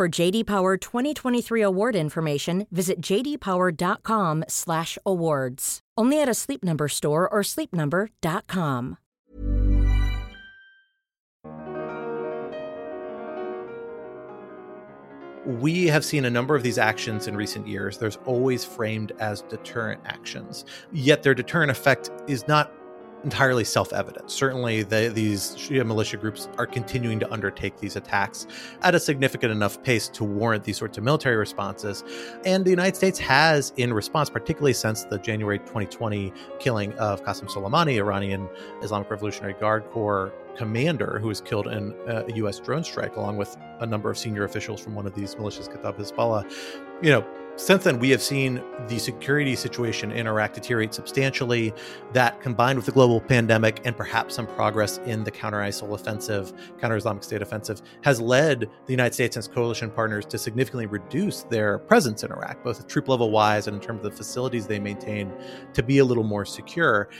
For JD Power 2023 award information, visit jdpower.com/awards. Only at a Sleep Number store or sleepnumber.com. We have seen a number of these actions in recent years. There's always framed as deterrent actions. Yet their deterrent effect is not entirely self-evident. Certainly, the, these Shia militia groups are continuing to undertake these attacks at a significant enough pace to warrant these sorts of military responses. And the United States has, in response, particularly since the January 2020 killing of Qasem Soleimani, Iranian Islamic Revolutionary Guard Corps commander who was killed in a U.S. drone strike, along with a number of senior officials from one of these militias, Kataib Hezbollah. You know, since then, we have seen the security situation in Iraq deteriorate substantially. That, combined with the global pandemic and perhaps some progress in the counter ISIL offensive, counter Islamic State offensive, has led the United States and its coalition partners to significantly reduce their presence in Iraq, both troop level wise and in terms of the facilities they maintain, to be a little more secure.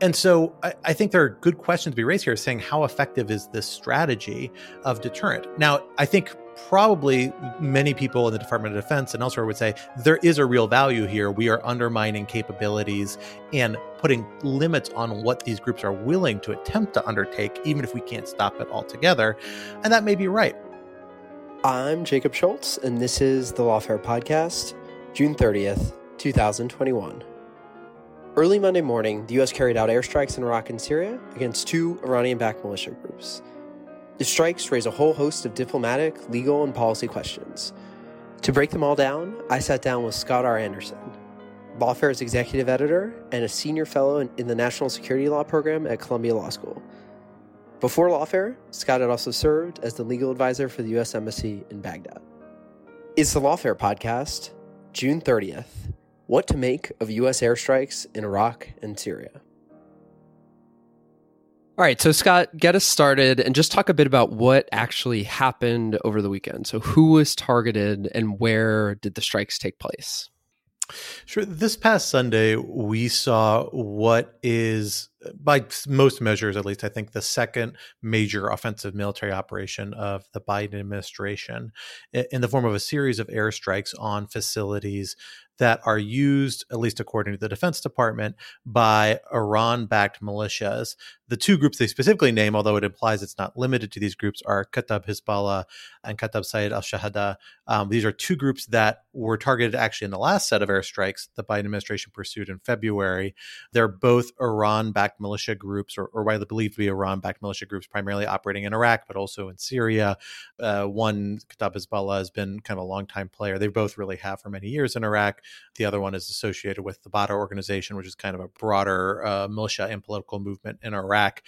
And so I, I, think there are good questions to be raised here saying how effective is this strategy of deterrent? Now, I think probably many people in the Department of Defense and elsewhere would say there is a real value here. We are undermining capabilities and putting limits on what these groups are willing to attempt to undertake, even if we can't stop it altogether. And that may be right. I'm Jacob Schulz, and this is the Lawfare Podcast, June 30th, 2021. Early Monday morning, the U.S. carried out airstrikes in Iraq and Syria against two Iranian backed militia groups. The strikes raise a whole host of diplomatic, legal, and policy questions. To break them all down, I sat down with Scott R. Anderson, Lawfare's executive editor and a senior fellow in, the National Security Law program at Columbia Law School. Before Lawfare, Scott had also served as the legal advisor for the U.S. Embassy in Baghdad. It's the Lawfare podcast, June 30th, what to make of U.S. airstrikes in Iraq and Syria. All right, so Scott, get us started and just talk a bit about what actually happened over the weekend. So, who was targeted and where did the strikes take place? Sure. This past Sunday, we saw what is, by most measures at least, I think the second major offensive military operation of the Biden administration in the form of a series of airstrikes on facilities that are used, at least according to the Defense Department, by Iran backed militias. The two groups they specifically name, although it implies it's not limited to these groups, are Kataib Hezbollah and Kataib Sayyid al Shahada. Um, these are two groups that were targeted actually in the last set of airstrikes the Biden administration pursued in February. They're both Iran backed militia groups, or, or widely believed to be Iran backed militia groups, primarily operating in Iraq, but also in Syria. Uh, one, Kataib Hezbollah, has been kind of a longtime player. They both really have for many years in Iraq. The other one is associated with the Badr organization, which is kind of a broader uh, militia and political movement in Iraq.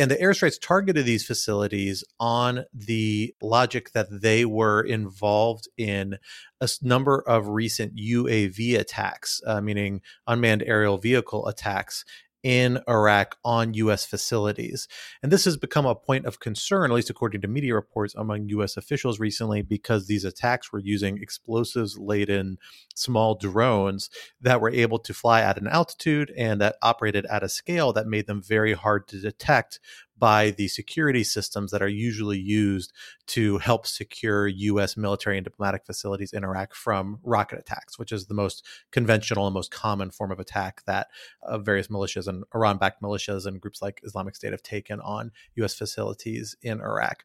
And the airstrikes targeted these facilities on the logic that they were involved in a number of recent UAV attacks, uh, meaning unmanned aerial vehicle attacks in Iraq on U.S. facilities. And this has become a point of concern, at least according to media reports among U.S. officials recently, because these attacks were using explosives laden small drones that were able to fly at an altitude and that operated at a scale that made them very hard to detect by the security systems that are usually used to help secure U.S. military and diplomatic facilities in Iraq from rocket attacks, which is the most conventional and most common form of attack that uh, various militias and Iran backed militias and groups like Islamic State have taken on U.S. facilities in Iraq.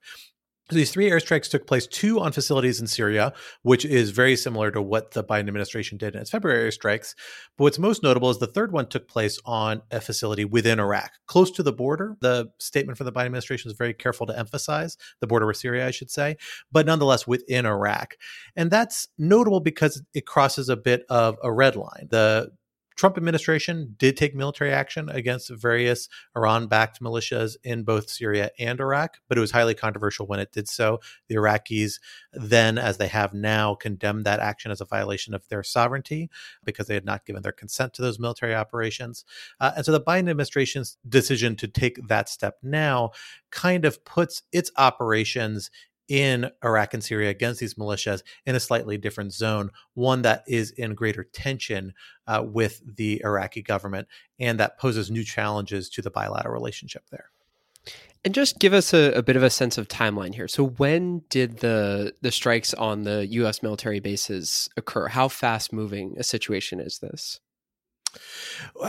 So these three airstrikes took place, two on facilities in Syria, which is very similar to what the Biden administration did in its February airstrikes. But what's most notable is the third one took place on a facility within Iraq, close to the border. The statement from the Biden administration is very careful to emphasize the border with Syria, I should say, but nonetheless within Iraq. And that's notable because it crosses a bit of a red line. The Trump administration did take military action against various Iran backed militias in both Syria and Iraq, but it was highly controversial when it did so. The Iraqis then, as they have now, condemned that action as a violation of their sovereignty because they had not given their consent to those military operations. Uh, and so the Biden administration's decision to take that step now kind of puts its operations in Iraq and Syria against these militias in a slightly different zone, one that is in greater tension uh, with the Iraqi government, and that poses new challenges to the bilateral relationship there. And just give us a, a, bit of a sense of timeline here. So, when did the the strikes on the U.S. military bases occur? How fast moving a situation is this?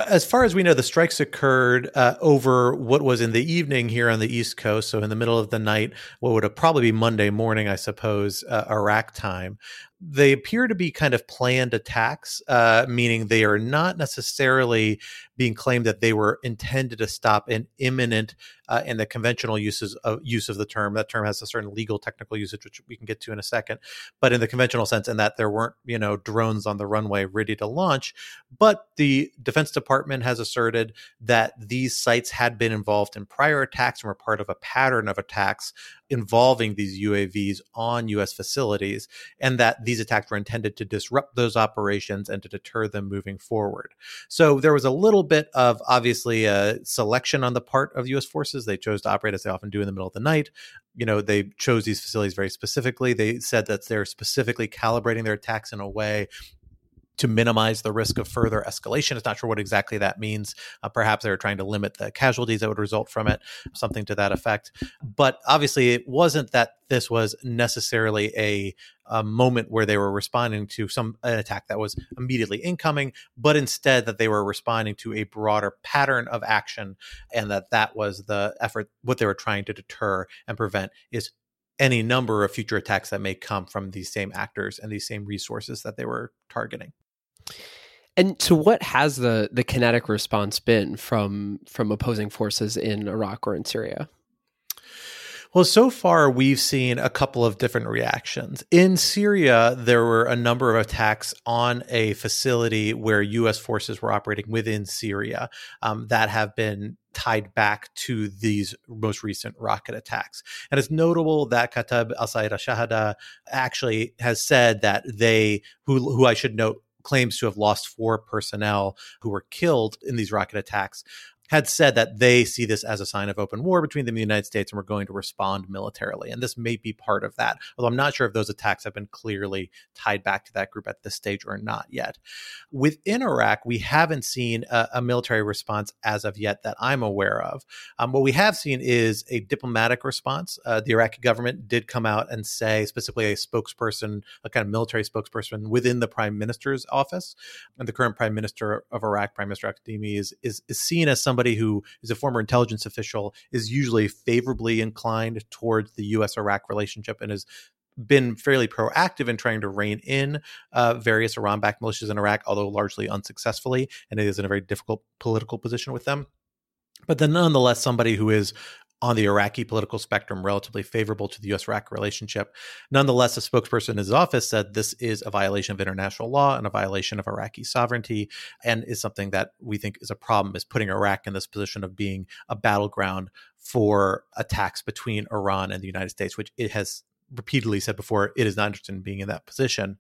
As far as we know, the strikes occurred uh, over what was in the evening here on the East Coast. So, in the middle of the night, what would have probably be Monday morning, I suppose, uh, Iraq time they appear to be kind of planned attacks, uh, meaning they are not necessarily being claimed that they were intended to stop an imminent uh, in the conventional uses of use of the term. That term has a certain legal technical usage, which we can get to in a second. But in the conventional sense, in that there weren't you know drones on the runway ready to launch. But the Defense Department has asserted that these sites had been involved in prior attacks and were part of a pattern of attacks involving these UAVs on U.S. facilities, and that these attacks were intended to disrupt those operations and to deter them moving forward. So there was a little bit of obviously a selection on the part of U.S. forces. They chose to operate as they often do in the middle of the night. You know, they chose these facilities very specifically. They said that they're specifically calibrating their attacks in a way to minimize the risk of further escalation. It's not sure what exactly that means. Uh, perhaps they were trying to limit the casualties that would result from it, something to that effect. But obviously, it wasn't that this was necessarily a, a moment where they were responding to some an attack that was immediately incoming, but instead that they were responding to a broader pattern of action, and that that was the effort. What they were trying to deter and prevent is any number of future attacks that may come from these same actors and these same resources that they were targeting. And so, what has the the kinetic response been from from opposing forces in Iraq or in Syria? Well, so far we've seen a couple of different reactions. In Syria, there were a number of attacks on a facility where U.S. forces were operating within Syria um, that have been tied back to these most recent rocket attacks. And it's notable that Kata'ib al Sayyidah Shahada actually has said that they, who, who I should note, claims to have lost four personnel who were killed in these rocket attacks had said that they see this as a sign of open war between them and the United States and we're going to respond militarily. And this may be part of that, although I'm not sure if those attacks have been clearly tied back to that group at this stage or not yet. Within Iraq, we haven't seen a, a military response as of yet that I'm aware of. Um, what we have seen is a diplomatic response. Uh, the Iraqi government did come out and say, specifically a spokesperson, a kind of military spokesperson within the prime minister's office. And the current prime minister of Iraq, Prime Minister Kadhimi, is, is, is seen as some somebody who is a former intelligence official is usually favorably inclined towards the U.S. Iraq relationship and has been fairly proactive in trying to rein in uh, various Iran backed militias in Iraq, although largely unsuccessfully, and it is in a very difficult political position with them but then nonetheless somebody who is on the Iraqi political spectrum relatively favorable to the US Iraq relationship. Nonetheless, a spokesperson in his office said this is a violation of international law and a violation of Iraqi sovereignty, and is something that we think is a problem, is putting Iraq in this position of being a battleground for attacks between Iran and the United States, which it has repeatedly said before it is not interested in being in that position.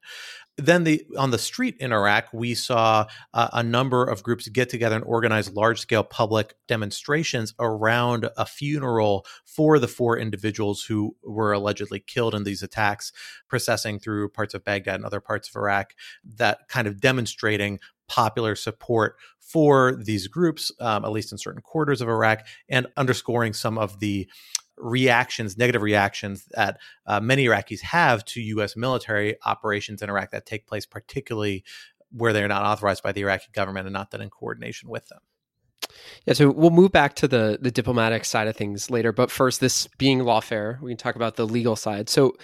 Then the on the street in Iraq, we saw a number of groups get together and organize large scale public demonstrations around a funeral for the four individuals who were allegedly killed in these attacks, processing through parts of Baghdad and other parts of Iraq, that kind of demonstrating popular support for these groups, um, at least in certain quarters of Iraq, and underscoring some of the reactions, negative reactions that uh, many Iraqis have to U.S. military operations in Iraq that take place, particularly where they're not authorized by the Iraqi government and not done in coordination with them. Yeah, so we'll move back to the the diplomatic side of things later, but first, this being lawfare, we can talk about the legal side. So,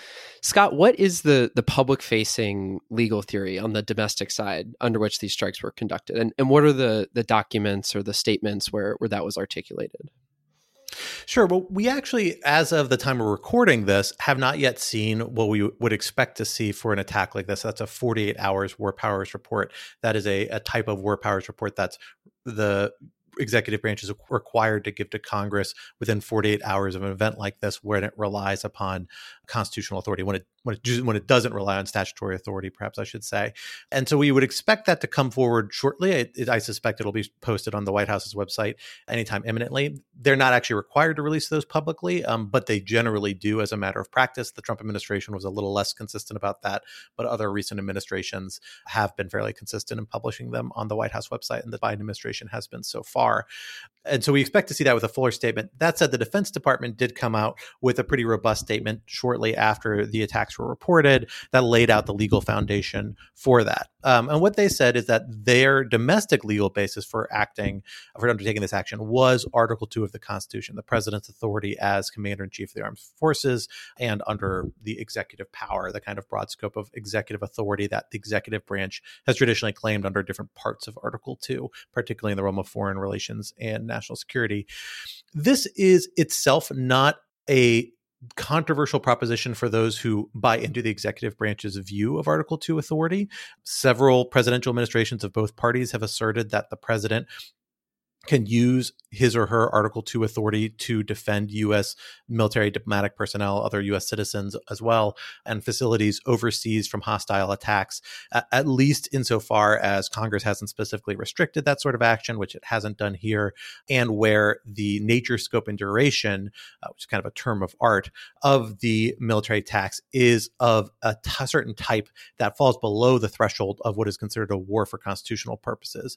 Scott, what is the the public facing legal theory on the domestic side under which these strikes were conducted, and and what are the the documents or the statements where where that was articulated? Sure. Well, we actually, as of the time we're recording this, have not yet seen what we would expect to see for an attack like this. That's a 48 hours war powers report. That is a, a type of war powers report that's the executive branch is required to give to Congress within 48 hours of an event like this, when it relies upon constitutional authority. When it when it when it doesn't rely on statutory authority, perhaps I should say. And so we would expect that to come forward shortly. It, I suspect it'll be posted on the White House's website anytime imminently. They're not actually required to release those publicly, um, but they generally do as a matter of practice. The Trump administration was a little less consistent about that, but other recent administrations have been fairly consistent in publishing them on the White House website, and the Biden administration has been so far. And so we expect to see that with a fuller statement. That said, the Defense Department did come out with a pretty robust statement shortly after the attacks were reported that laid out the legal foundation for that. Um, and what they said is that their domestic legal basis for acting, for undertaking this action, was Article 2 of the Constitution, the president's authority as commander in chief of the armed forces and under the executive power, the kind of broad scope of executive authority that the executive branch has traditionally claimed under different parts of Article 2, particularly in the realm of foreign relations and national security. This is itself not a controversial proposition for those who buy into the executive branch's view of Article 2 authority. Several presidential administrations of both parties have asserted that the president can use his or her Article 2 authority to defend U.S. military diplomatic personnel, other U.S. citizens as well, and facilities overseas from hostile attacks, at least insofar as Congress hasn't specifically restricted that sort of action, which it hasn't done here, and where the nature, scope, and duration, uh, which is kind of a term of art, of the military tax is of a t- certain type that falls below the threshold of what is considered a war for constitutional purposes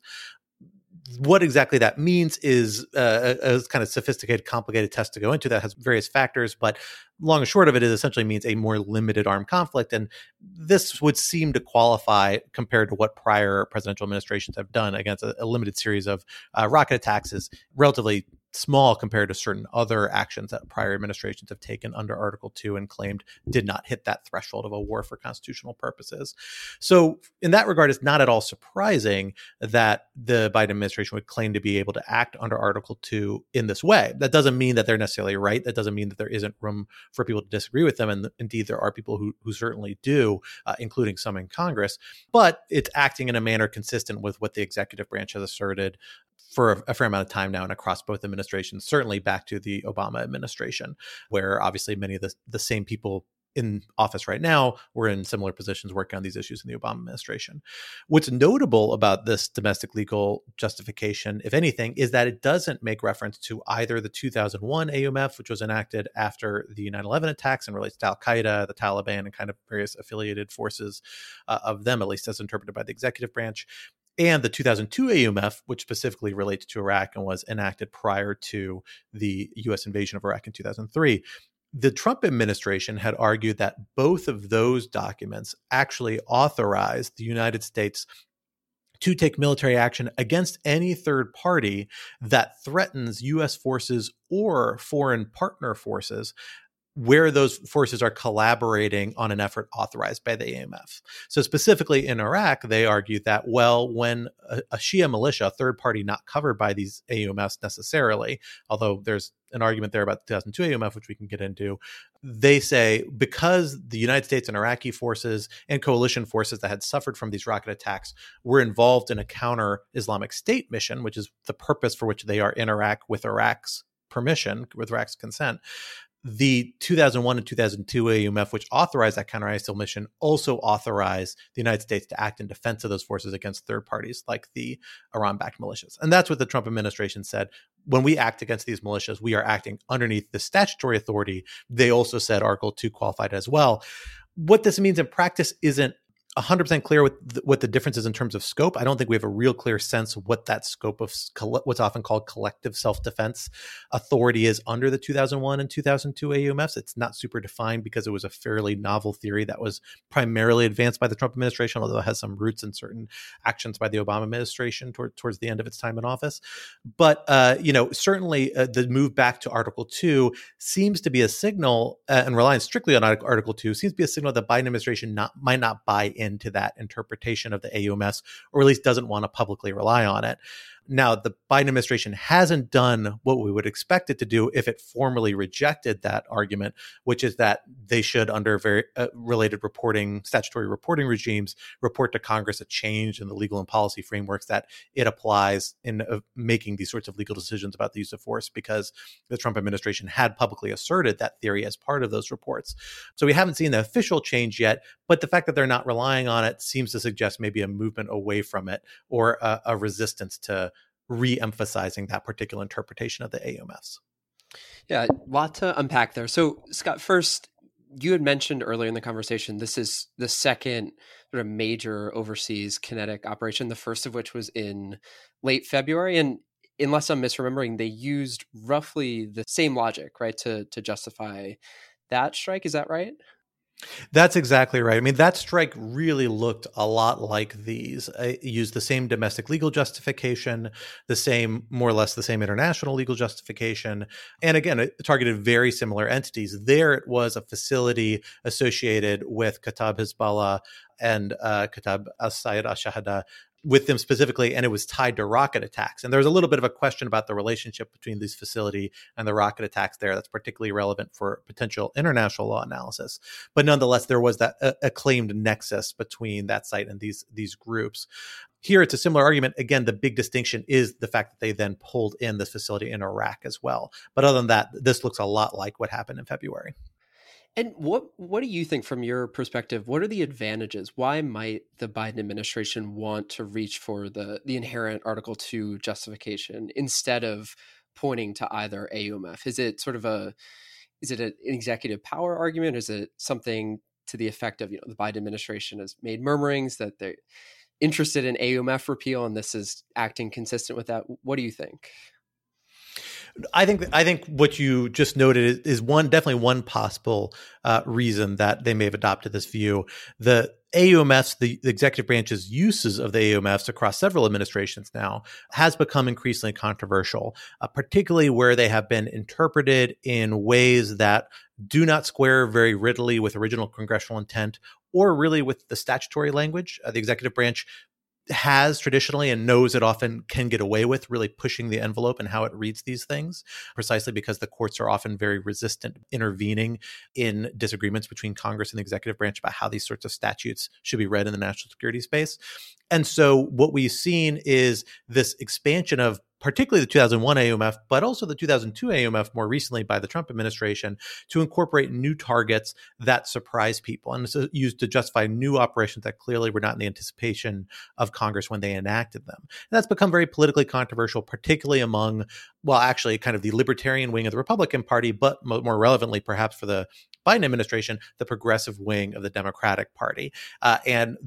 what exactly that means is uh, a, a, kind of sophisticated, complicated test to go into that has various factors. But long and short of it, it essentially means a more limited armed conflict. And this would seem to qualify compared to what prior presidential administrations have done against a, a limited series of uh, rocket attacks is relatively small compared to certain other actions that prior administrations have taken under Article 2 and claimed did not hit that threshold of a war for constitutional purposes. So, in that regard, it's not at all surprising that the Biden administration would claim to be able to act under Article 2 in this way. That doesn't mean that they're necessarily right. That doesn't mean that there isn't room for people to disagree with them. And indeed, there are people who, who certainly do, uh, including some in Congress. But it's acting in a manner consistent with what the executive branch has asserted for a, fair amount of time now and across both administrations, certainly back to the Obama administration, where obviously many of the, the same people in office right now were in similar positions working on these issues in the Obama administration. What's notable about this domestic legal justification, if anything, is that it doesn't make reference to either the 2001 AUMF, which was enacted after the 9 11 attacks and relates to Al Qaeda, the Taliban, and kind of various affiliated forces uh, of them, at least as interpreted by the executive branch, and the 2002 AUMF, which specifically relates to Iraq and was enacted prior to the US invasion of Iraq in 2003. The Trump administration had argued that both of those documents actually authorized the United States to take military action against any third party that threatens US forces or foreign partner forces where those forces are collaborating on an effort authorized by the AUMF. So, specifically in Iraq, they argued that, well, when a, a Shia militia, a third party not covered by these AUMFs necessarily, although there's an argument there about the 2002 AUMF, which we can get into, they say because the United States and Iraqi forces and coalition forces that had suffered from these rocket attacks were involved in a counter Islamic State mission, which is the purpose for which they are in Iraq with Iraq's permission, with Iraq's consent, the 2001 and 2002 AUMF, which authorized that counter ISIL mission, also authorized the United States to act in defense of those forces against third parties like the Iran backed militias. And that's what the Trump administration said. When we act against these militias, we are acting underneath the statutory authority. They also said Article 2 qualified as well. What this means in practice isn't 100% clear what the, what the difference is in terms of scope. I don't think we have a real clear sense of what that scope of what's often called collective self-defense authority is under the 2001 and 2002 AUMFs. It's not super defined because it was a fairly novel theory that was primarily advanced by the Trump administration, although it has some roots in certain actions by the Obama administration toward, towards the end of its time in office. But uh, you know, certainly uh, the move back to Article Two seems to be a signal, uh, and relying strictly on Article Two seems to be a signal that the Biden administration not might not buy in into that interpretation of the AUMFs, or at least doesn't want to publicly rely on it. Now, the Biden administration hasn't done what we would expect it to do if it formally rejected that argument, which is that they should, under very uh, related reporting, statutory reporting regimes, report to Congress a change in the legal and policy frameworks that it applies in uh, making these sorts of legal decisions about the use of force, because the Trump administration had publicly asserted that theory as part of those reports. So we haven't seen the official change yet, but the fact that they're not relying on it seems to suggest maybe a movement away from it or a, a resistance to re-emphasizing that particular interpretation of the AUMFs. Yeah, a lot to unpack there. So, Scott, first, you had mentioned earlier in the conversation this is the second sort of major overseas kinetic operation, the first of which was in late February. And unless I'm misremembering, they used roughly the same logic, right, to to justify that strike. Is that right? That's exactly right. I mean, that strike really looked a lot like these. It used the same domestic legal justification, the same, more or less, the same international legal justification. And again, it targeted very similar entities. There it was a facility associated with Kata'ib Hezbollah and uh, Kata'ib as-Sayyid al-Shahada with them specifically, and it was tied to rocket attacks. And there's a little bit of a question about the relationship between this facility and the rocket attacks there. That's particularly relevant for potential international law analysis. But nonetheless, there was that uh, acclaimed nexus between that site and these these groups. Here, it's a similar argument. Again, the big distinction is the fact that they then pulled in this facility in Iraq as well. But other than that, this looks a lot like what happened in February. And what what do you think from your perspective? What are the advantages? Why might the Biden administration want to reach for the the inherent Article Two justification instead of pointing to either AUMF? Is it sort of a is it an executive power argument? Is it something to the effect of you know the Biden administration has made murmurings that they're interested in AUMF repeal and this is acting consistent with that? What do you think? I think I think what you just noted is, is one definitely one possible uh, reason that they may have adopted this view. The AUMFs, the, the, executive branch's uses of the AUMFs across several administrations now has become increasingly controversial, uh, particularly where they have been interpreted in ways that do not square very readily with original congressional intent or really with the statutory language. Uh, the executive branch has traditionally and knows it often can get away with really pushing the envelope and how it reads these things, precisely because the courts are often very resistant intervening in disagreements between Congress and the executive branch about how these sorts of statutes should be read in the national security space. And so what we've seen is this expansion of particularly the 2001 AUMF, but also the 2002 AUMF more recently by the Trump administration to incorporate new targets that surprise people and this is used to justify new operations that clearly were not in the anticipation of Congress when they enacted them. And that's become very politically controversial, particularly among, well, actually kind of the libertarian wing of the Republican Party, but more relevantly, perhaps for the Biden administration, the progressive wing of the Democratic Party. Uh, and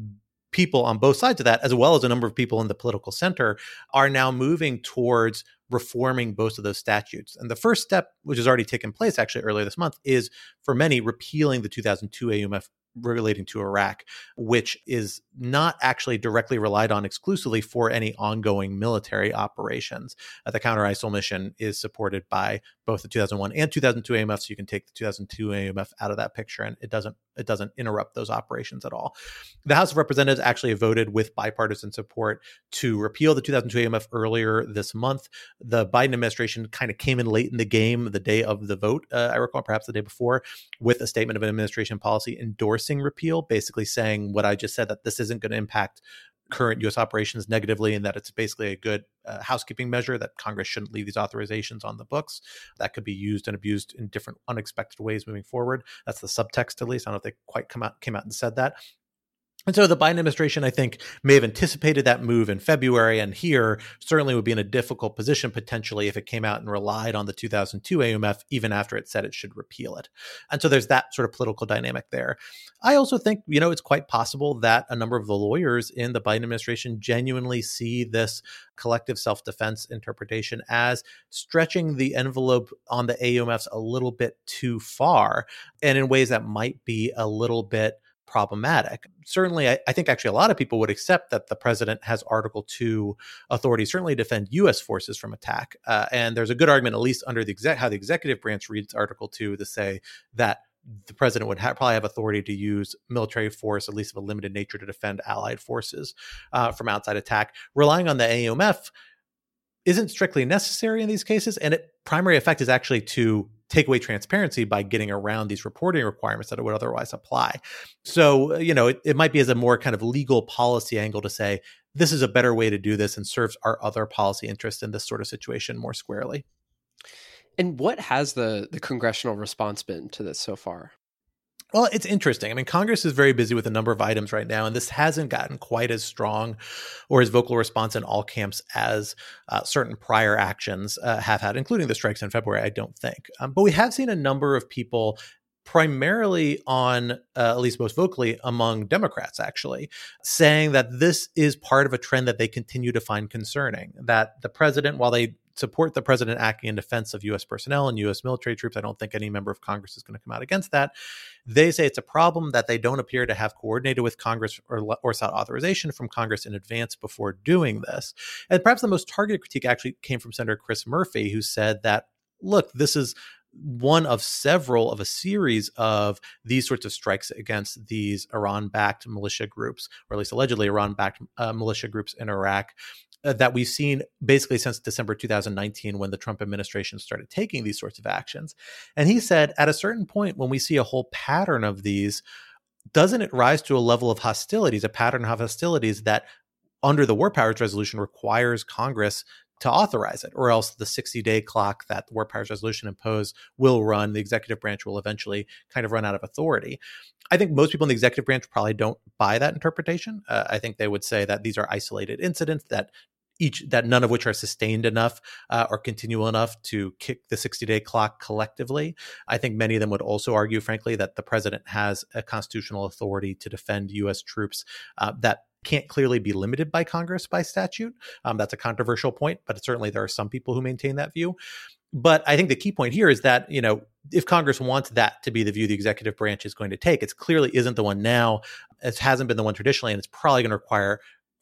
people on both sides of that, as well as a number of people in the political center, are now moving towards reforming both of those statutes. And the first step, which has already taken place actually earlier this month, is for many repealing the 2002 AUMF relating to Iraq, which is not actually directly relied on exclusively for any ongoing military operations. Uh, the counter ISIL mission is supported by both the 2001 and 2002 AUMF, so you can take the 2002 AUMF out of that picture, and it doesn't it doesn't interrupt those operations at all. The House of Representatives actually voted with bipartisan support to repeal the 2002 AUMF earlier this month. The Biden administration kind of came in late in the game, the day of the vote, uh, I recall, perhaps the day before, with a statement of an administration policy endorsing repeal, basically saying what I just said that this isn't going to impact current U.S. operations negatively, and that it's basically a good uh, housekeeping measure that Congress shouldn't leave these authorizations on the books. That could be used and abused in different unexpected ways moving forward. That's the subtext, at least. I don't know if they quite come out came out and said that. And so the Biden administration, I think, may have anticipated that move in February, and here certainly would be in a difficult position potentially if it came out and relied on the 2002 AUMF, even after it said it should repeal it. And so there's that sort of political dynamic there. I also think, you know, it's quite possible that a number of the lawyers in the Biden administration genuinely see this collective self defense interpretation as stretching the envelope on the AUMFs a little bit too far, and in ways that might be a little bit problematic. Certainly, I, I, think actually a lot of people would accept that the president has Article 2 authority, certainly defend U.S. forces from attack. Uh, and there's a good argument, at least under the how the executive branch reads Article 2, to say that the president would ha- probably have authority to use military force, at least of a limited nature, to defend allied forces uh, from outside attack. Relying on the AUMF isn't strictly necessary in these cases, and its primary effect is actually to take away transparency by getting around these reporting requirements that it would otherwise apply. So, uh, you know, it, it might be as a more kind of legal policy angle to say this is a better way to do this and serves our other policy interests in this sort of situation more squarely. And what has the the congressional response been to this so far? Well, it's interesting. I mean, Congress is very busy with a number of items right now, and this hasn't gotten quite as strong or as vocal response in all camps as uh, certain prior actions uh, have had, including the strikes in February, I don't think. Um, but we have seen a number of people primarily on, uh, at least most vocally, among Democrats, actually, saying that this is part of a trend that they continue to find concerning. That the president, while they support the president acting in defense of U.S. personnel and U.S. military troops. I don't think any member of Congress is going to come out against that. They say it's a problem that they don't appear to have coordinated with Congress or, or sought authorization from Congress in advance before doing this. And perhaps the most targeted critique actually came from Senator Chris Murphy, who said that, look, this is one of several of a series of these sorts of strikes against these Iran backed militia groups, or at least allegedly Iran backed uh, militia groups in Iraq, Uh, that we've seen basically since December 2019 when the Trump administration started taking these sorts of actions. And he said at a certain point when we see a whole pattern of these, doesn't it rise to a level of hostilities, a pattern of hostilities that under the War Powers Resolution requires Congress to authorize it, or else the 60 day clock that the War Powers Resolution imposed will run. The executive branch will eventually kind of run out of authority. I think most people in the executive branch probably don't buy that interpretation. Uh, I think they would say that these are isolated incidents that each that none of which are sustained enough uh, or continual enough to kick the 60 day clock collectively. I think many of them would also argue, frankly, that the president has a constitutional authority to defend U.S. troops uh, that can't clearly be limited by Congress by statute. Um, that's a controversial point, but certainly there are some people who maintain that view. But I think the key point here is that, you know, if Congress wants that to be the view the executive branch is going to take, it clearly isn't the one now. It hasn't been the one traditionally, and it's probably going to require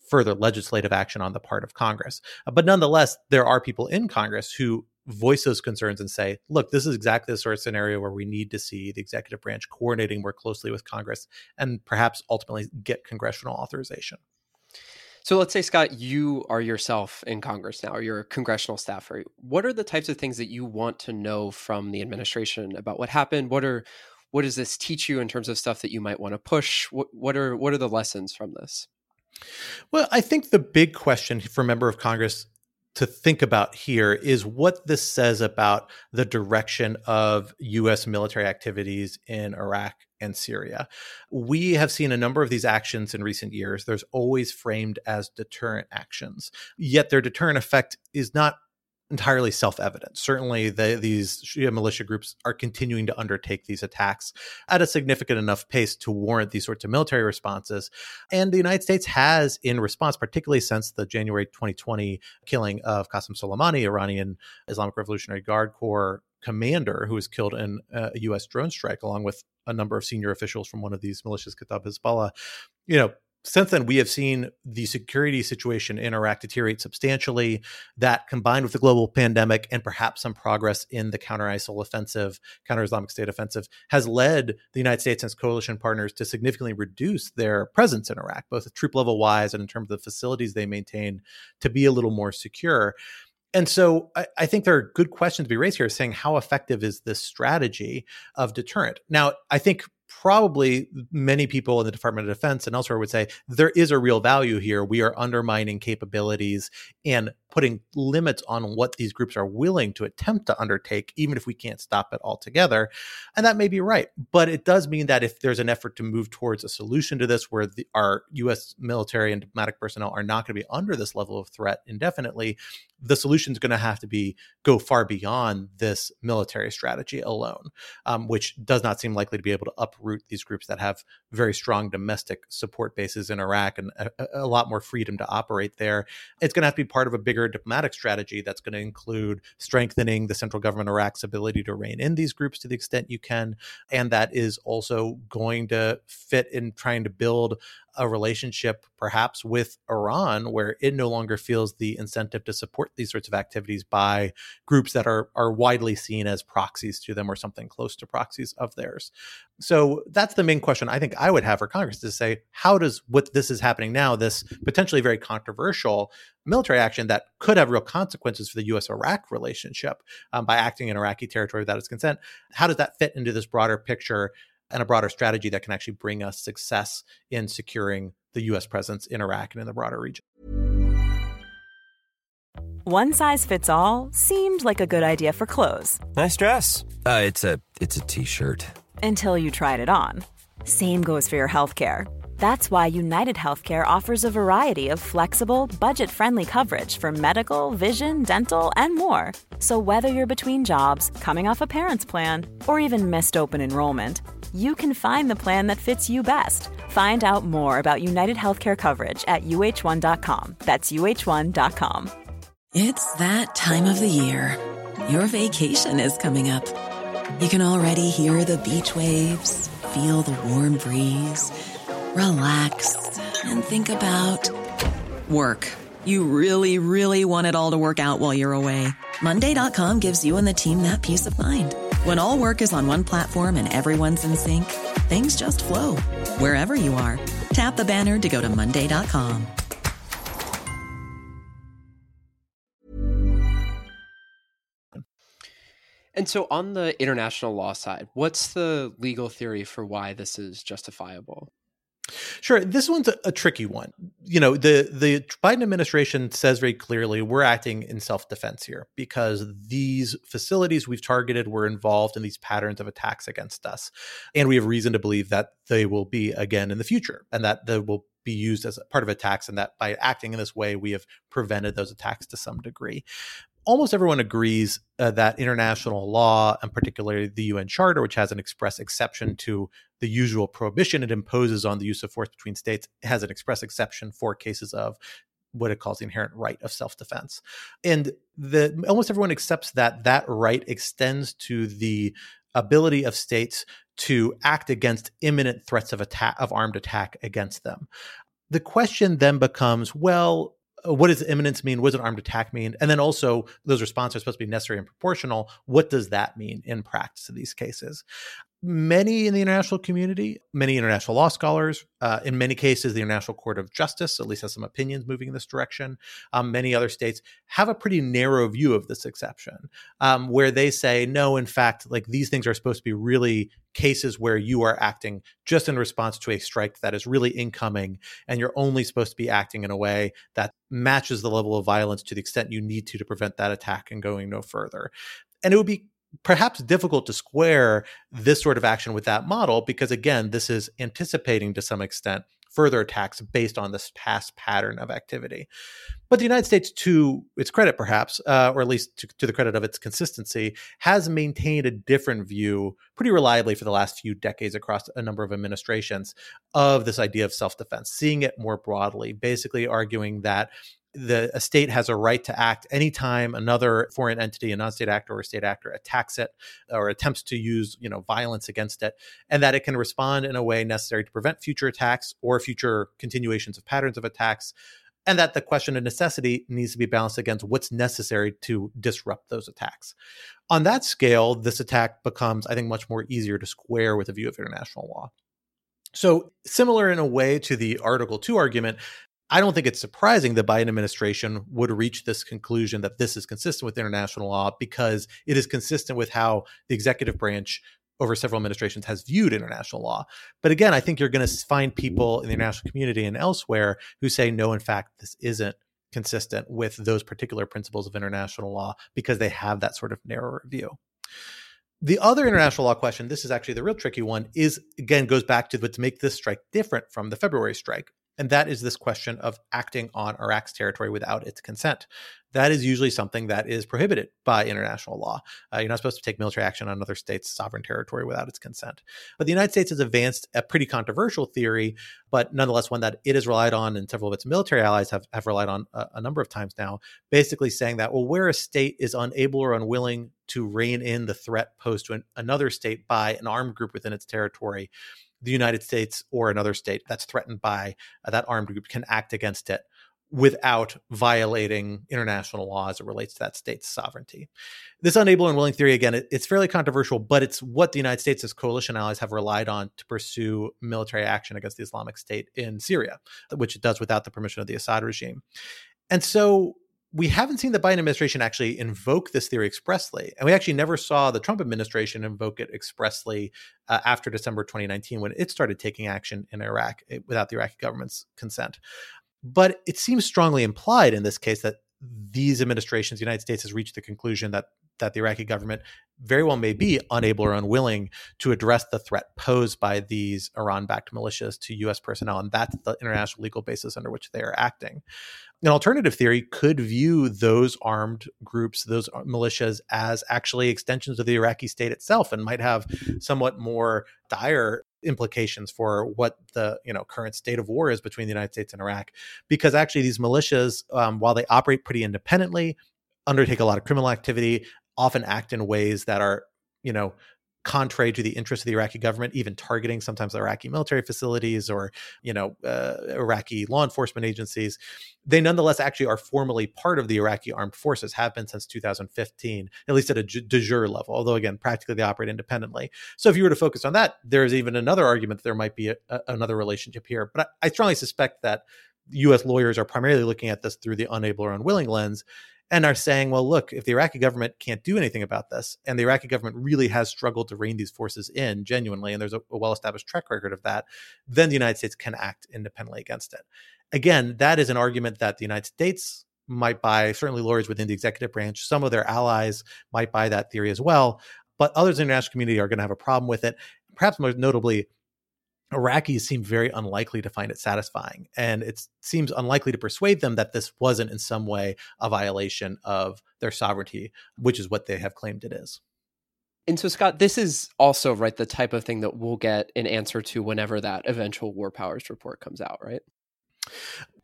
further legislative action on the part of Congress. But nonetheless, there are people in Congress who voice those concerns and say, look, this is exactly the sort of scenario where we need to see the executive branch coordinating more closely with Congress and perhaps ultimately get congressional authorization. So let's say, Scott, you are yourself in Congress now, or you're a congressional staffer. What are the types of things that you want to know from the administration about what happened? What are what does this teach you in terms of stuff that you might want to push? What, what are what are the lessons from this? Well, I think the big question for a member of Congress to think about here is what this says about the direction of U.S. military activities in Iraq and Syria. We have seen a number of these actions in recent years. There's always framed as deterrent actions, yet their deterrent effect is not entirely self-evident. Certainly, the, these Shia militia groups are continuing to undertake these attacks at a significant enough pace to warrant these sorts of military responses. And the United States has, in response, particularly since the January 2020 killing of Qasem Soleimani, Iranian Islamic Revolutionary Guard Corps commander who was killed in a U.S. drone strike, along with a number of senior officials from one of these militias, Kataib Hezbollah. You know, since then, we have seen the security situation in Iraq deteriorate substantially. That combined with the global pandemic and perhaps some progress in the counter ISIL offensive, counter Islamic State offensive, has led the United States and its coalition partners to significantly reduce their presence in Iraq, both troop level wise and in terms of the facilities they maintain, to be a little more secure. And so I, I, think there are good questions to be raised here saying how effective is this strategy of deterrent? Now, I think probably many people in the Department of Defense and elsewhere would say there is a real value here. We are undermining capabilities and putting limits on what these groups are willing to attempt to undertake, even if we can't stop it altogether. And that may be right. But it does mean that if there's an effort to move towards a solution to this where the, our US military and diplomatic personnel are not going to be under this level of threat indefinitely, the solution is going to have to be go far beyond this military strategy alone, um, which does not seem likely to be able to uproot these groups that have very strong domestic support bases in Iraq and a, a lot more freedom to operate there. It's going to have to be part of a bigger diplomatic strategy that's going to include strengthening the central government Iraq's ability to rein in these groups to the extent you can. And that is also going to fit in trying to build a relationship perhaps with Iran where it no longer feels the incentive to support these sorts of activities by groups that are are widely seen as proxies to them or something close to proxies of theirs. So that's the main question I think I would have for Congress to say how does what this is happening now this potentially very controversial military action that could have real consequences for the US Iraq relationship um, by acting in Iraqi territory without its consent how does that fit into this broader picture and a broader strategy that can actually bring us success in securing the US presence in Iraq and in the broader region. One size fits all seemed like a good idea for clothes. Nice dress. Uh, it's a it's a t-shirt. Until you tried it on. Same goes for your healthcare. That's why United Healthcare offers a variety of flexible, budget friendly coverage for medical, vision, dental, and more. So, whether you're between jobs, coming off a parent's plan, or even missed open enrollment, you can find the plan that fits you best. Find out more about United Healthcare coverage at uh1.com. That's uh1.com. It's that time of the year. Your vacation is coming up. You can already hear the beach waves, feel the warm breeze, relax, and think about work. You really, really want it all to work out while you're away. Monday.com gives you and the team that peace of mind. When all work is on one platform and everyone's in sync, things just flow wherever you are. Tap the banner to go to Monday.com. And so, on the international law side, what's the legal theory for why this is justifiable? Sure, this one's a, a, tricky one. You know, the the Biden administration says very clearly we're acting in self defense here because these facilities we've targeted were involved in these patterns of attacks against us, and we have reason to believe that they will be again in the future, and that they will be used as part of attacks, and that by acting in this way we have prevented those attacks to some degree almost everyone agrees uh, that international law, and particularly the UN Charter, which has an express exception to the usual prohibition it imposes on the use of force between states, has an express exception for cases of what it calls the inherent right of self-defense. And the almost everyone accepts that that right extends to the ability of states to act against imminent threats of attack of armed attack against them. The question then becomes, well, what does imminence mean? What does an armed attack mean? And then also, those responses are supposed to be necessary and proportional. What does that mean in practice in these cases? Many in the international community, many international law scholars, uh, in many cases, the International Court of Justice at least has some opinions moving in this direction. Um, many other states have a pretty narrow view of this exception, um, where they say, no, in fact, like these things are supposed to be really cases where you are acting just in response to a strike that is really incoming, and you're only supposed to be acting in a way that matches the level of violence to the extent you need to to prevent that attack and going no further. And it would be perhaps difficult to square this sort of action with that model because again this is anticipating to some extent further attacks based on this past pattern of activity. But the united states to its credit perhaps uh, or at least to, to, the credit of its consistency has maintained a different view pretty reliably for the last few decades across a number of administrations of this idea of self-defense seeing it more broadly basically arguing that the state has a right to act anytime another foreign entity, a non-state actor or a state actor, attacks it or attempts to use you know violence against it, and that it can respond in a way necessary to prevent future attacks or future continuations of patterns of attacks. And that the question of necessity needs to be balanced against what's necessary to disrupt those attacks. On that scale, this attack becomes, I think, much more easier to square with a view of international law. So, similar in a way to the Article 2 argument, I don't think it's surprising the Biden administration would reach this conclusion that this is consistent with international law because it is consistent with how the executive branch over several administrations has viewed international law. But again, I think you're going to find people in the international community and elsewhere who say, no, in fact, this isn't consistent with those particular principles of international law because they have that sort of narrower view. The other international law question, this is actually the real tricky one, is again goes back to what to make this strike different from the February strike. And that is this question of acting on Iraq's territory without its consent. That is usually something that is prohibited by international law. Uh, you're not supposed to take military action on another state's sovereign territory without its consent. But the United States has advanced a pretty controversial theory, but nonetheless one that it has relied on and several of its military allies have, have relied on a, a number of times now, basically saying that, well, where a state is unable or unwilling to rein in the threat posed to an, another state by an armed group within its territory, the United States or another state that's threatened by uh, that armed group can act against it without violating international law as it relates to that state's sovereignty. This unable and willing theory, again, it, it's fairly controversial, but it's what the United States' coalition allies have relied on to pursue military action against the Islamic State in Syria, which it does without the permission of the Assad regime. And so we haven't seen the Biden administration actually invoke this theory expressly. And we actually never saw the Trump administration invoke it expressly uh, after December 2019 when it started taking action in Iraq eh, without the Iraqi government's consent. But it seems strongly implied in this case that these administrations, the United States has reached the conclusion that that the Iraqi government very well may be unable or unwilling to address the threat posed by these Iran-backed militias to U.S. personnel, and that's the international legal basis under which they are acting an alternative theory could view those armed groups, those militias, as actually extensions of the Iraqi state itself, and might have somewhat more dire implications for what the you know current state of war is between the United States and Iraq, because actually these militias, um, while they operate pretty independently, undertake a lot of criminal activity, often act in ways that are you know contrary to the interests of the Iraqi government, even targeting sometimes Iraqi military facilities or you know uh, Iraqi law enforcement agencies. They nonetheless actually are formally part of the Iraqi armed forces, have been since 2015, at least at a de jure level. Although again, practically they operate independently. So if you were to focus on that, there is even another argument that there might be a, a, another relationship here. But I, I strongly suspect that U.S. lawyers are primarily looking at this through the unable or unwilling lens and are saying, well, look, if the Iraqi government can't do anything about this, and the Iraqi government really has struggled to rein these forces in genuinely, and there's a, a well established track record of that, then the United States can act independently against it. Again, that is an argument that the United States might buy, certainly lawyers within the executive branch, some of their allies might buy that theory as well. But others in the international community are going to have a problem with it. Perhaps most notably, Iraqis seem very unlikely to find it satisfying. And it seems unlikely to persuade them that this wasn't in some way a violation of their sovereignty, which is what they have claimed it is. And so, Scott, this is also right the type of thing that we'll get an answer to whenever that eventual war powers report comes out, right?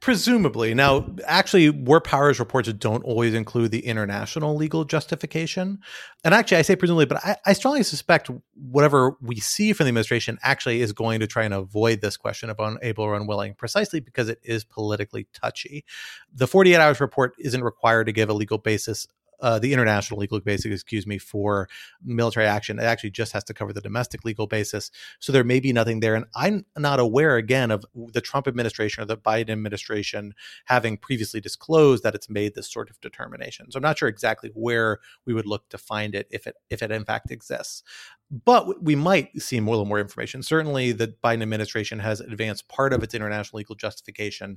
Presumably. Now, actually, war powers reports don't always include the international legal justification. And actually, I say presumably, but I, I, strongly suspect whatever we see from the administration actually is going to try and avoid this question of unable or unwilling, precisely because it is politically touchy. The 48 hours report isn't required to give a legal basis uh, the international legal basis, excuse me, for military action. It actually just has to cover the domestic legal basis. So there may be nothing there. And I'm not aware, again, of the Trump administration or the Biden administration having previously disclosed that it's made this sort of determination. So I'm not sure exactly where we would look to find it if it if it in fact exists. But we might see more, and more information. Certainly, the Biden administration has advanced part of its international legal justification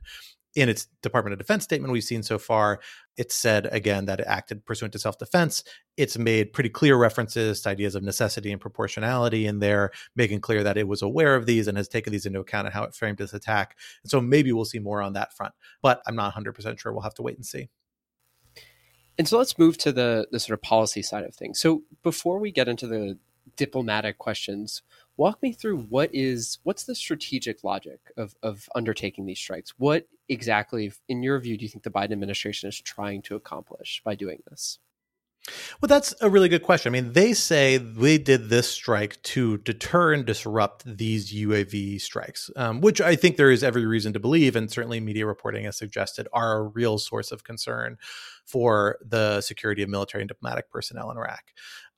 in its Department of Defense statement we've seen so far, it said again that it acted pursuant to self defense. It's made pretty clear references to ideas of necessity and proportionality in there, making clear that it was aware of these and has taken these into account and how it framed this attack. And so maybe we'll see more on that front, but I'm not 100% sure. We'll have to wait and see. And so let's move to the the sort of policy side of things. So before we get into the diplomatic questions, walk me through what is what's the strategic logic of of undertaking these strikes what exactly in your view do you think the biden administration is trying to accomplish by doing this well, that's a really good question. I mean, they say they did this strike to deter and disrupt these UAV strikes, um, which I think there is every reason to believe, and certainly media reporting has suggested are a real source of concern for the security of military and diplomatic personnel in Iraq.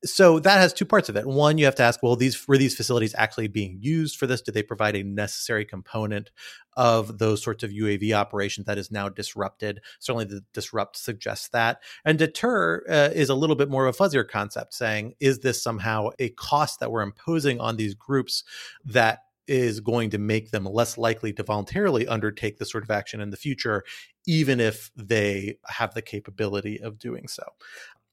So that has two parts of it. One, you have to ask, well, these were these facilities actually being used for this? Do they provide a necessary component of those sorts of UAV operations that is now disrupted? Certainly, the disrupt suggests that. And deter uh, is a little bit more of a fuzzier concept, saying, is this somehow a cost that we're imposing on these groups that is going to make them less likely to voluntarily undertake this sort of action in the future, even if they have the capability of doing so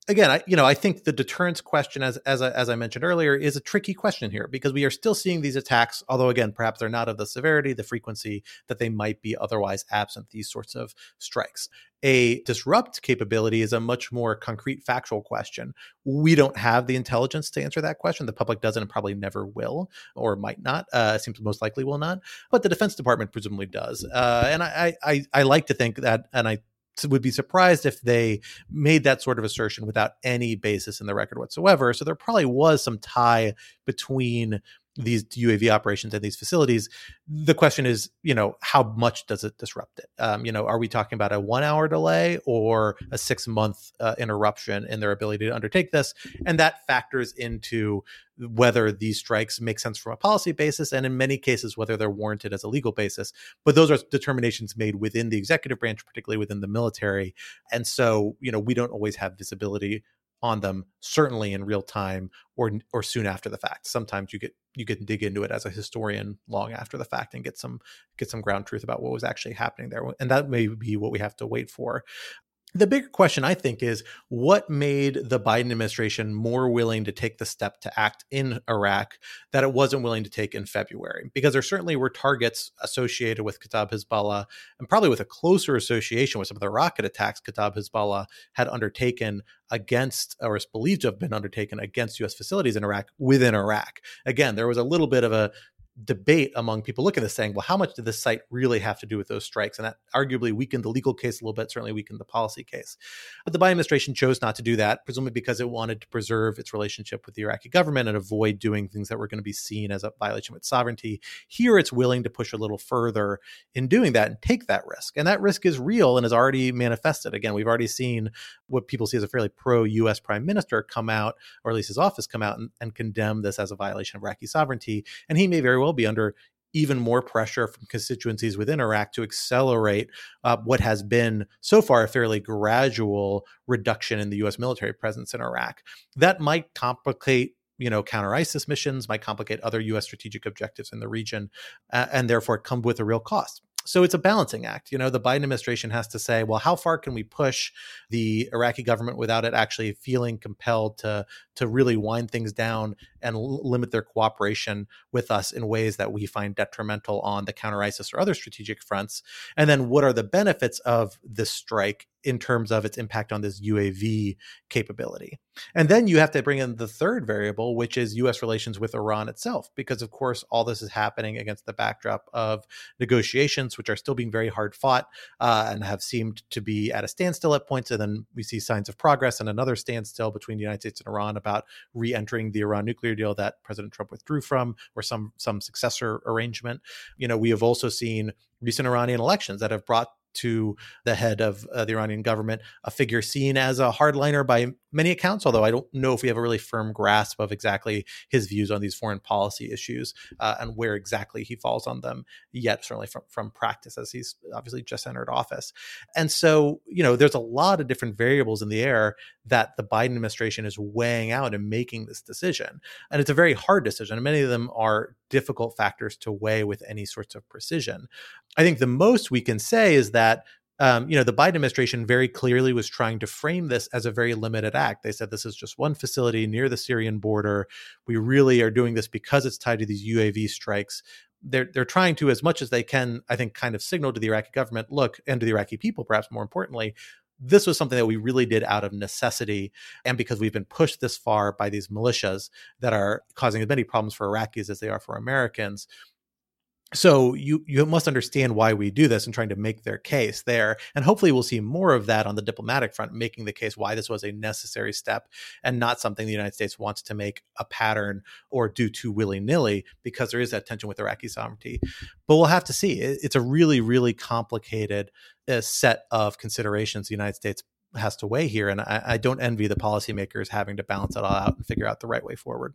again, I, you know, I think the deterrence question, as as I, as I mentioned earlier, is a tricky question here because we are still seeing these attacks, although again, perhaps they're not of the severity, the frequency that they might be otherwise absent these sorts of strikes. A disrupt capability is a much more concrete, factual question. We don't have the intelligence to answer that question. The public doesn't and probably never will, or might not. Uh, seems most likely will not. But the Defense Department presumably does. Uh, and I, I, I like to think that, and I would be surprised if they made that sort of assertion without any basis in the record whatsoever. So there probably was some tie between these UAV operations and these facilities. The question is, you know, how much does it disrupt it? Um, you know, are we talking about a one hour delay or a six month uh, interruption in their ability to undertake this? And that factors into whether these strikes make sense from a policy basis and in many cases whether they're warranted as a legal basis but those are determinations made within the executive branch particularly within the military and so you know we don't always have visibility on them certainly in real time or or soon after the fact. Sometimes you get you can dig into it as a historian long after the fact and get some get some ground truth about what was actually happening there and that may be what we have to wait for the bigger question, I think, is what made the Biden administration more willing to take the step to act in Iraq that it wasn't willing to take in February? Because there certainly were targets associated with Kataib Hezbollah and probably with a closer association with some of the rocket attacks Kataib Hezbollah had undertaken against, or is believed to have been undertaken against U.S. facilities in Iraq within Iraq. Again, there was a little bit of a debate among people looking at this saying, well, how much did this site really have to do with those strikes? And that arguably weakened the legal case a little bit, certainly weakened the policy case. But the Biden administration chose not to do that, presumably because it wanted to preserve its relationship with the Iraqi government and avoid doing things that were going to be seen as a violation of its sovereignty. Here it's willing to push a little further in doing that and take that risk. And that risk is real and is already manifested. Again, we've already seen what people see as a fairly pro US prime minister come out, or at least his office come out and, and condemn this as a violation of Iraqi sovereignty. And he may very well be under even more pressure from constituencies within Iraq to accelerate uh, what has been so far a fairly gradual reduction in the U.S. military presence in Iraq. That might complicate you know counter isis missions might complicate other us strategic objectives in the region uh, and therefore come with a real cost so it's a balancing act. You know, the Biden administration has to say, well, how far can we push the Iraqi government without it actually feeling compelled to to really wind things down and l- limit their cooperation with us in ways that we find detrimental on the counter ISIS or other strategic fronts? And then what are the benefits of this strike in terms of its impact on this UAV capability. And then you have to bring in the third variable, which is US relations with Iran itself, because of course, all this is happening against the backdrop of negotiations, which are still being very hard fought uh, and have seemed to be at a standstill at points. And then we see signs of progress and another standstill between the United States and Iran about re entering the Iran nuclear deal that President Trump withdrew from or some, some successor arrangement. You know, we have also seen recent Iranian elections that have brought to the head of uh, the Iranian government, a figure seen as a hardliner by many accounts, although I don't know if we have a really firm grasp of exactly his views on these foreign policy issues uh, and where exactly he falls on them yet, certainly from, from practice, as he's obviously just entered office. And so, you know, there's a lot of different variables in the air that the Biden administration is weighing out and making this decision. And it's a very hard decision. And many of them are difficult factors to weigh with any sorts of precision. I think the most we can say is that um, you know, the Biden administration very clearly was trying to frame this as a very limited act. They said this is just one facility near the Syrian border. We really are doing this because it's tied to these UAV strikes. They're they're trying to, as much as they can, I think, kind of signal to the Iraqi government, look, and to the Iraqi people, perhaps more importantly, this was something that we really did out of necessity and because we've been pushed this far by these militias that are causing as many problems for Iraqis as they are for Americans so you you must understand why we do this and trying to make their case there and hopefully we'll see more of that on the diplomatic front making the case why this was a necessary step and not something the united states wants to make a pattern or do too willy-nilly because there is that tension with iraqi sovereignty but we'll have to see it's a really really complicated uh, set of considerations the united states has to weigh here. And I, I don't envy the policymakers having to balance it all out and figure out the right way forward.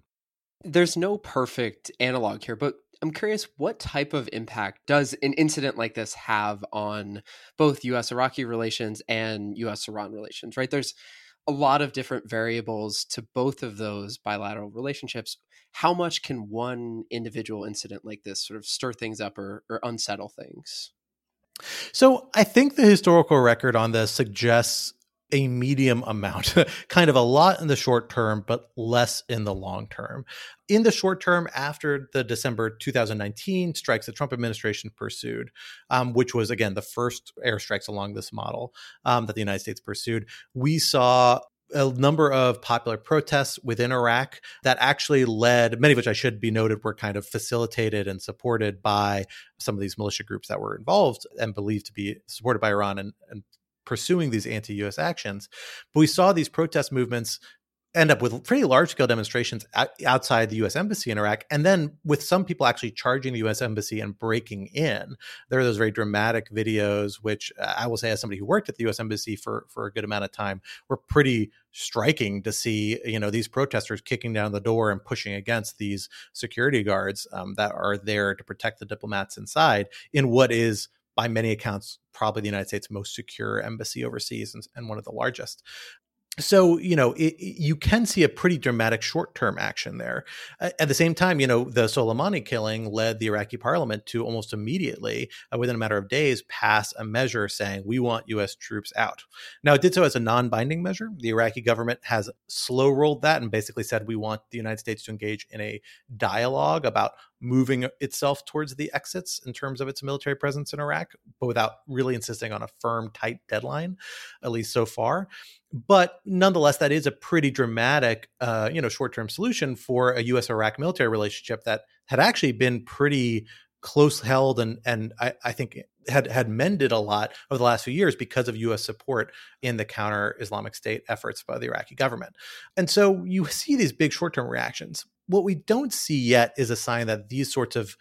There's no perfect analog here, but I'm curious what type of impact does an incident like this have on both US Iraqi relations and US Iran relations, right? There's a lot of different variables to both of those bilateral relationships. How much can one individual incident like this sort of stir things up or, or unsettle things? So I think the historical record on this suggests a medium amount, kind of a lot in the short term, but less in the long term. In the short term, after the December 2019 strikes, the Trump administration pursued, um, which was, again, the first airstrikes along this model um, that the United States pursued, we saw a number of popular protests within Iraq that actually led, many of which I should be noted were kind of facilitated and supported by some of these militia groups that were involved and believed to be supported by Iran and, and pursuing these anti-US actions. But we saw these protest movements end up with pretty large scale demonstrations outside the US embassy in Iraq and then with some people actually charging the US embassy and breaking in there are those very dramatic videos which uh, I will say as somebody who worked at the US embassy for for a good amount of time were pretty striking to see you know these protesters kicking down the door and pushing against these security guards um, that are there to protect the diplomats inside in what is by many accounts, probably the United States' most secure embassy overseas and, and one of the largest. So you know it, you can see a pretty dramatic short-term action there. At the same time you know the soleimani killing led the iraqi parliament to almost immediately uh, within a matter of days pass a measure saying we want us troops out. Now it did so as a non-binding measure. The iraqi government has slow rolled that and basically said we want the united states to engage in a dialogue about moving itself towards the exits in terms of its military presence in iraq but without really insisting on a firm tight deadline at least so far but nonetheless, that is a pretty dramatic, uh, you know, short-term solution for a U.S. Iraq military relationship that had actually been pretty close held and and I, I, think had had mended a lot over the last few years because of U.S. support in the counter Islamic State efforts by the Iraqi government. And so you see these big short-term reactions. What we don't see yet is a sign that these sorts of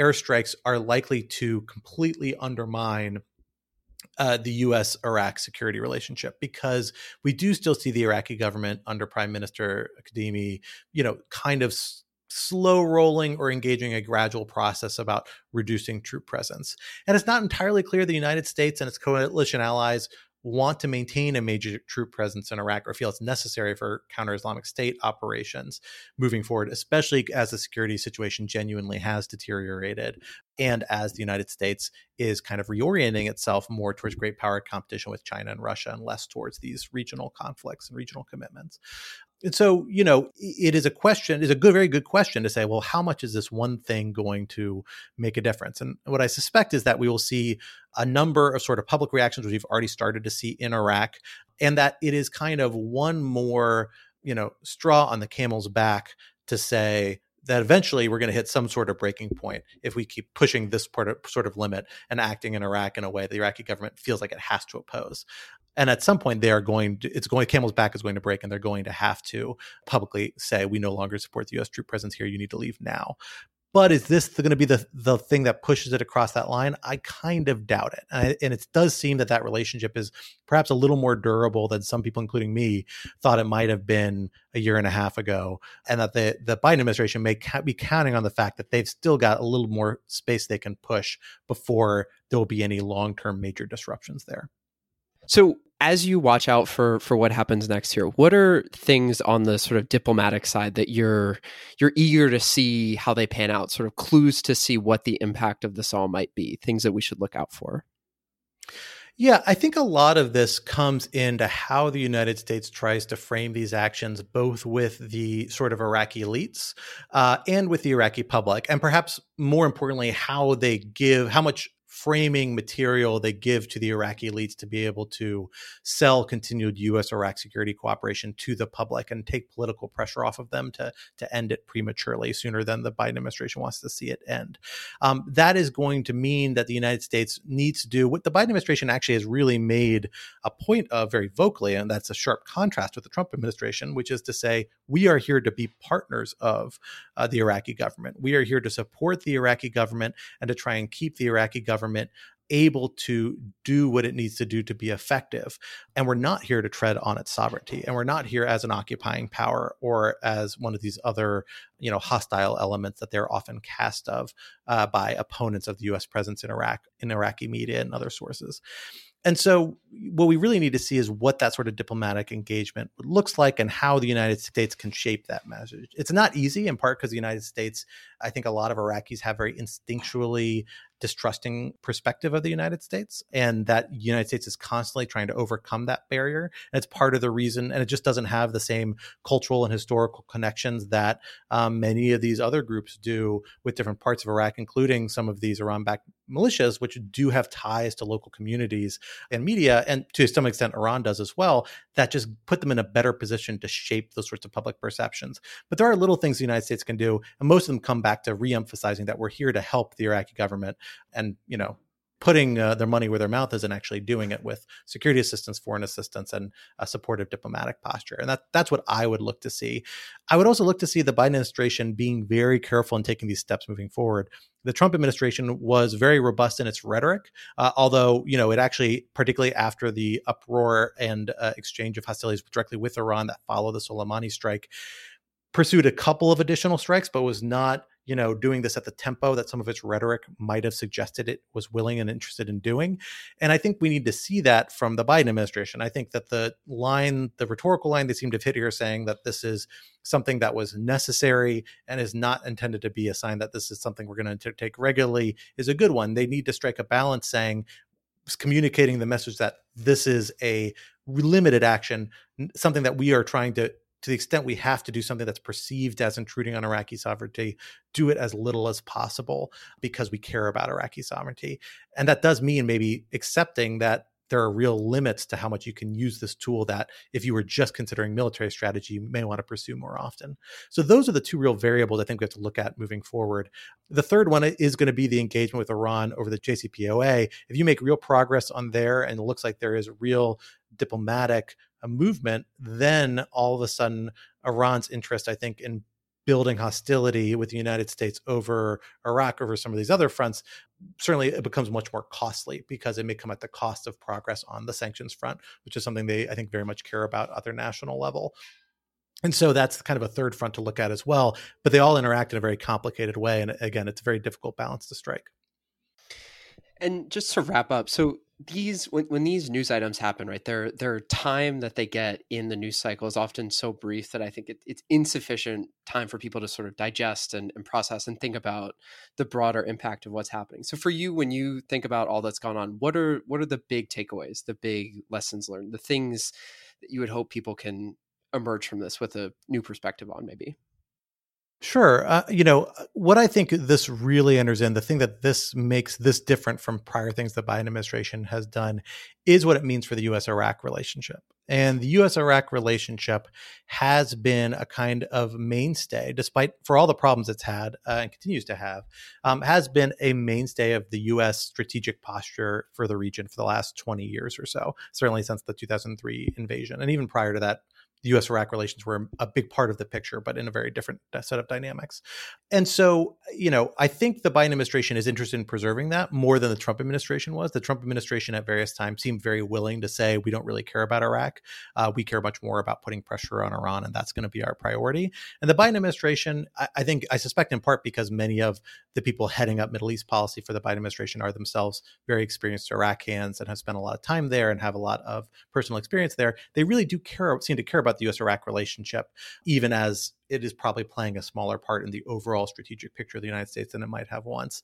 airstrikes are likely to completely undermine uh, the U.S. Iraq security relationship because we do still see the Iraqi government under Prime Minister Kadhimi, you know, kind of s- slow rolling or engaging a gradual process about reducing troop presence. And it's not entirely clear the United States and its coalition allies want to maintain a major troop presence in Iraq or feel it's necessary for counter Islamic State operations moving forward, especially as the security situation genuinely has deteriorated and as the United States is kind of reorienting itself more towards great power competition with China and Russia and less towards these regional conflicts and regional commitments. And so, you know, it is a question, is a good, very good question to say, well, how much is this one thing going to make a difference? And what I suspect is that we will see a number of sort of public reactions, which we've already started to see in Iraq, and that it is kind of one more, you know, straw on the camel's back to say, that eventually we're going to hit some sort of breaking point if we keep pushing this part of, sort of limit and acting in Iraq in a way the Iraqi government feels like it has to oppose and at some point they are going to, it's going camel's back is going to break and they're going to have to publicly say we no longer support the us troop presence here you need to leave now but is this going to be the the thing that pushes it across that line? I kind of doubt it, and, I, and, it does seem that that relationship is perhaps a little more durable than some people, including me, thought it might have been a year and a half ago, and that the the Biden administration may ca- be counting on the fact that they've still got a little more space they can push before there will be any long term major disruptions there. So as you watch out for for what happens next here, what are things on the sort of diplomatic side that you're you're eager to see how they pan out? Sort of clues to see what the impact of this all might be. Things that we should look out for. Yeah, I think a lot of this comes into how the United States tries to frame these actions, both with the sort of Iraqi elites uh, and with the Iraqi public, and perhaps more importantly, how they give, how much framing material they give to the Iraqi elites to be able to sell continued U.S. Iraq security cooperation to the public and take political pressure off of them to to end it prematurely sooner than the Biden administration wants to see it end. Um, that is going to mean that the United States needs to do what the Biden administration actually has really made a point of very vocally, and that's a sharp contrast with the Trump administration, which is to say we are here to be partners of uh, the Iraqi government. We are here to support the Iraqi government and to try and keep the Iraqi government able to do what it needs to do to be effective. And we're not here to tread on its sovereignty. And we're not here as an occupying power or as one of these other, you know, hostile elements that they're often cast of uh, by opponents of the U.S. presence in Iraq, in Iraqi media and other sources. And so, what we really need to see is what that sort of diplomatic engagement looks like and how the United States can shape that message. It's not easy, in part because the United States, I think a lot of Iraqis have very instinctually distrusting perspective of the United States, and that United States is constantly trying to overcome that barrier. And it's part of the reason, and it just doesn't have the same cultural and historical connections that um, many of these other groups do with different parts of Iraq, including some of these Iran-backed militias, which do have ties to local communities and media, and to some extent Iran does as well. That just put them in a better position to shape those sorts of public perceptions. But there are little things the United States can do, and most of them come back to re-emphasizing that we're here to help the Iraqi government and you know putting uh, their money where their mouth is and actually doing it with security assistance, foreign assistance, and a supportive diplomatic posture. And that that's what I would look to see. I would also look to see the Biden administration being very careful in taking these steps moving forward. The Trump administration was very robust in its rhetoric, uh, although you know it actually, particularly after the uproar and uh, exchange of hostilities directly with Iran that followed the Soleimani strike, pursued a couple of additional strikes, but was not you know, doing this at the tempo that some of its rhetoric might have suggested it was willing and interested in doing. And I think we need to see that from the Biden administration. I think that the line, the rhetorical line they seem to have hit here saying that this is something that was necessary and is not intended to be a sign that this is something we're going to take regularly is a good one. They need to strike a balance saying, communicating the message that this is a limited action, something that we are trying to to the extent we have to do something that's perceived as intruding on Iraqi sovereignty, do it as little as possible because we care about Iraqi sovereignty. And that does mean maybe accepting that there are real limits to how much you can use this tool that if you were just considering military strategy you may want to pursue more often. So those are the two real variables i think we have to look at moving forward. The third one is going to be the engagement with iran over the jcpoa if you make real progress on there and it looks like there is real diplomatic a movement, then all of a sudden Iran's interest, I think, in building hostility with the United States over Iraq, over some of these other fronts, certainly it becomes much more costly because it may come at the cost of progress on the sanctions front, which is something they, I think, very much care about at their national level. And so that's kind of a third front to look at as well. But they all interact in a very complicated way. And again, it's a very difficult balance to strike. And just to wrap up, so these when, when these news items happen right their their time that they get in the news cycle is often so brief that i think it, it's insufficient time for people to sort of digest and, and process and think about the broader impact of what's happening. So for you when you think about all that's gone on what are what are the big takeaways the big lessons learned the things that you would hope people can emerge from this with a new perspective on maybe Sure. Uh, you know, uh, what I think this really enters in, the thing that this makes this different from prior things the Biden administration has done is what it means for the US Iraq relationship. And the US Iraq relationship has been a kind of mainstay, despite for all the problems it's had uh, and continues to have, um, has been a mainstay of the US strategic posture for the region for the last 20 years or so, certainly since the 2003 invasion. And even prior to that, the US Iraq relations were a big part of the picture, but in a very different set of dynamics. And so, you know, I think the Biden administration is interested in preserving that more than the Trump administration was. The Trump administration at various times seemed very willing to say, we don't really care about Iraq. Uh, we care much more about putting pressure on Iran, and that's going to be our priority. And the Biden administration, I, I think, I suspect in part because many of the people heading up Middle East policy for the Biden administration are themselves very experienced Iraq hands and have spent a lot of time there and have a lot of personal experience there. They really do care, seem to care about the U.S. Iraq relationship, even as it is probably playing a smaller part in the overall strategic picture of the United States than it might have once.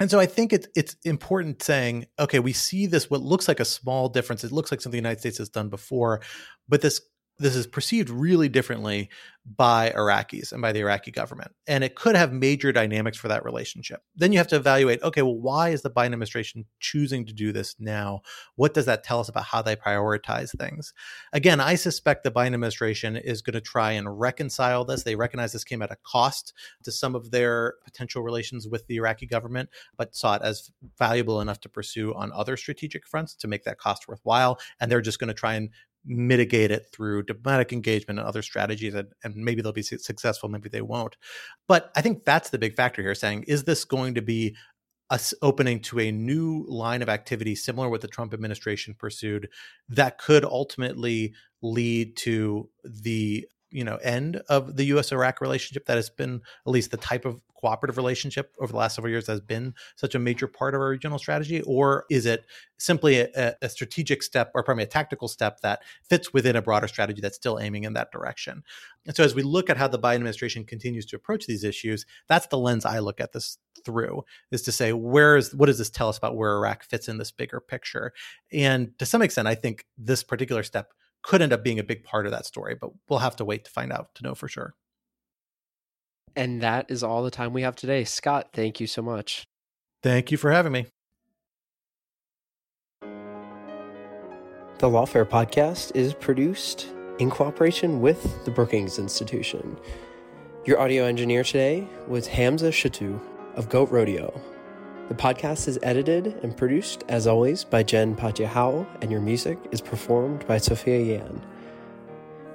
And so I think it's it's important saying, okay, we see this what looks like a small difference. It looks like something the United States has done before, but this this is perceived really differently by Iraqis and by the Iraqi government. And it could have major dynamics for that relationship. Then you have to evaluate okay, well, why is the Biden administration choosing to do this now? What does that tell us about how they prioritize things? Again, I suspect the Biden administration is going to try and reconcile this. They recognize this came at a cost to some of their potential relations with the Iraqi government, but saw it as valuable enough to pursue on other strategic fronts to make that cost worthwhile. And they're just going to try and mitigate it through diplomatic engagement and other strategies and, and maybe they'll be successful maybe they won't. But i think that's the big factor here saying is this going to be us opening to a new line of activity similar what the Trump administration pursued that could ultimately lead to the you know end of the U.S. Iraq relationship that has been at least the type of cooperative relationship over the last several years has been such a major part of our regional strategy, or is it simply a, a strategic step or probably a tactical step that fits within a broader strategy that's still aiming in that direction? And so, as we look at how the Biden administration continues to approach these issues, that's the lens I look at this through is to say where is what does this tell us about where Iraq fits in this bigger picture? And to some extent, I think this particular step could end up being a big part of that story, but we'll have to wait to find out to know for sure. And that is all the time we have today. Scott, thank you so much. Thank you for having me. The Lawfare podcast is produced in cooperation with the Brookings Institution. Your audio engineer today was Hamza Shatu of Goat Rodeo. The podcast is edited and produced, as always, by Jen Patja Howell, and your music is performed by Sophia Yan.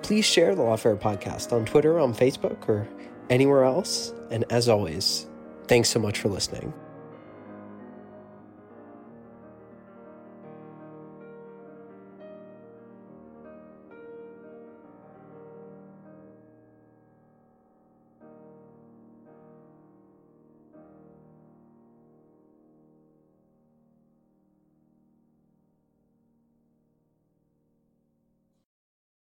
Please share the Lawfare podcast on Twitter, on Facebook, or anywhere else. And as always, thanks so much for listening.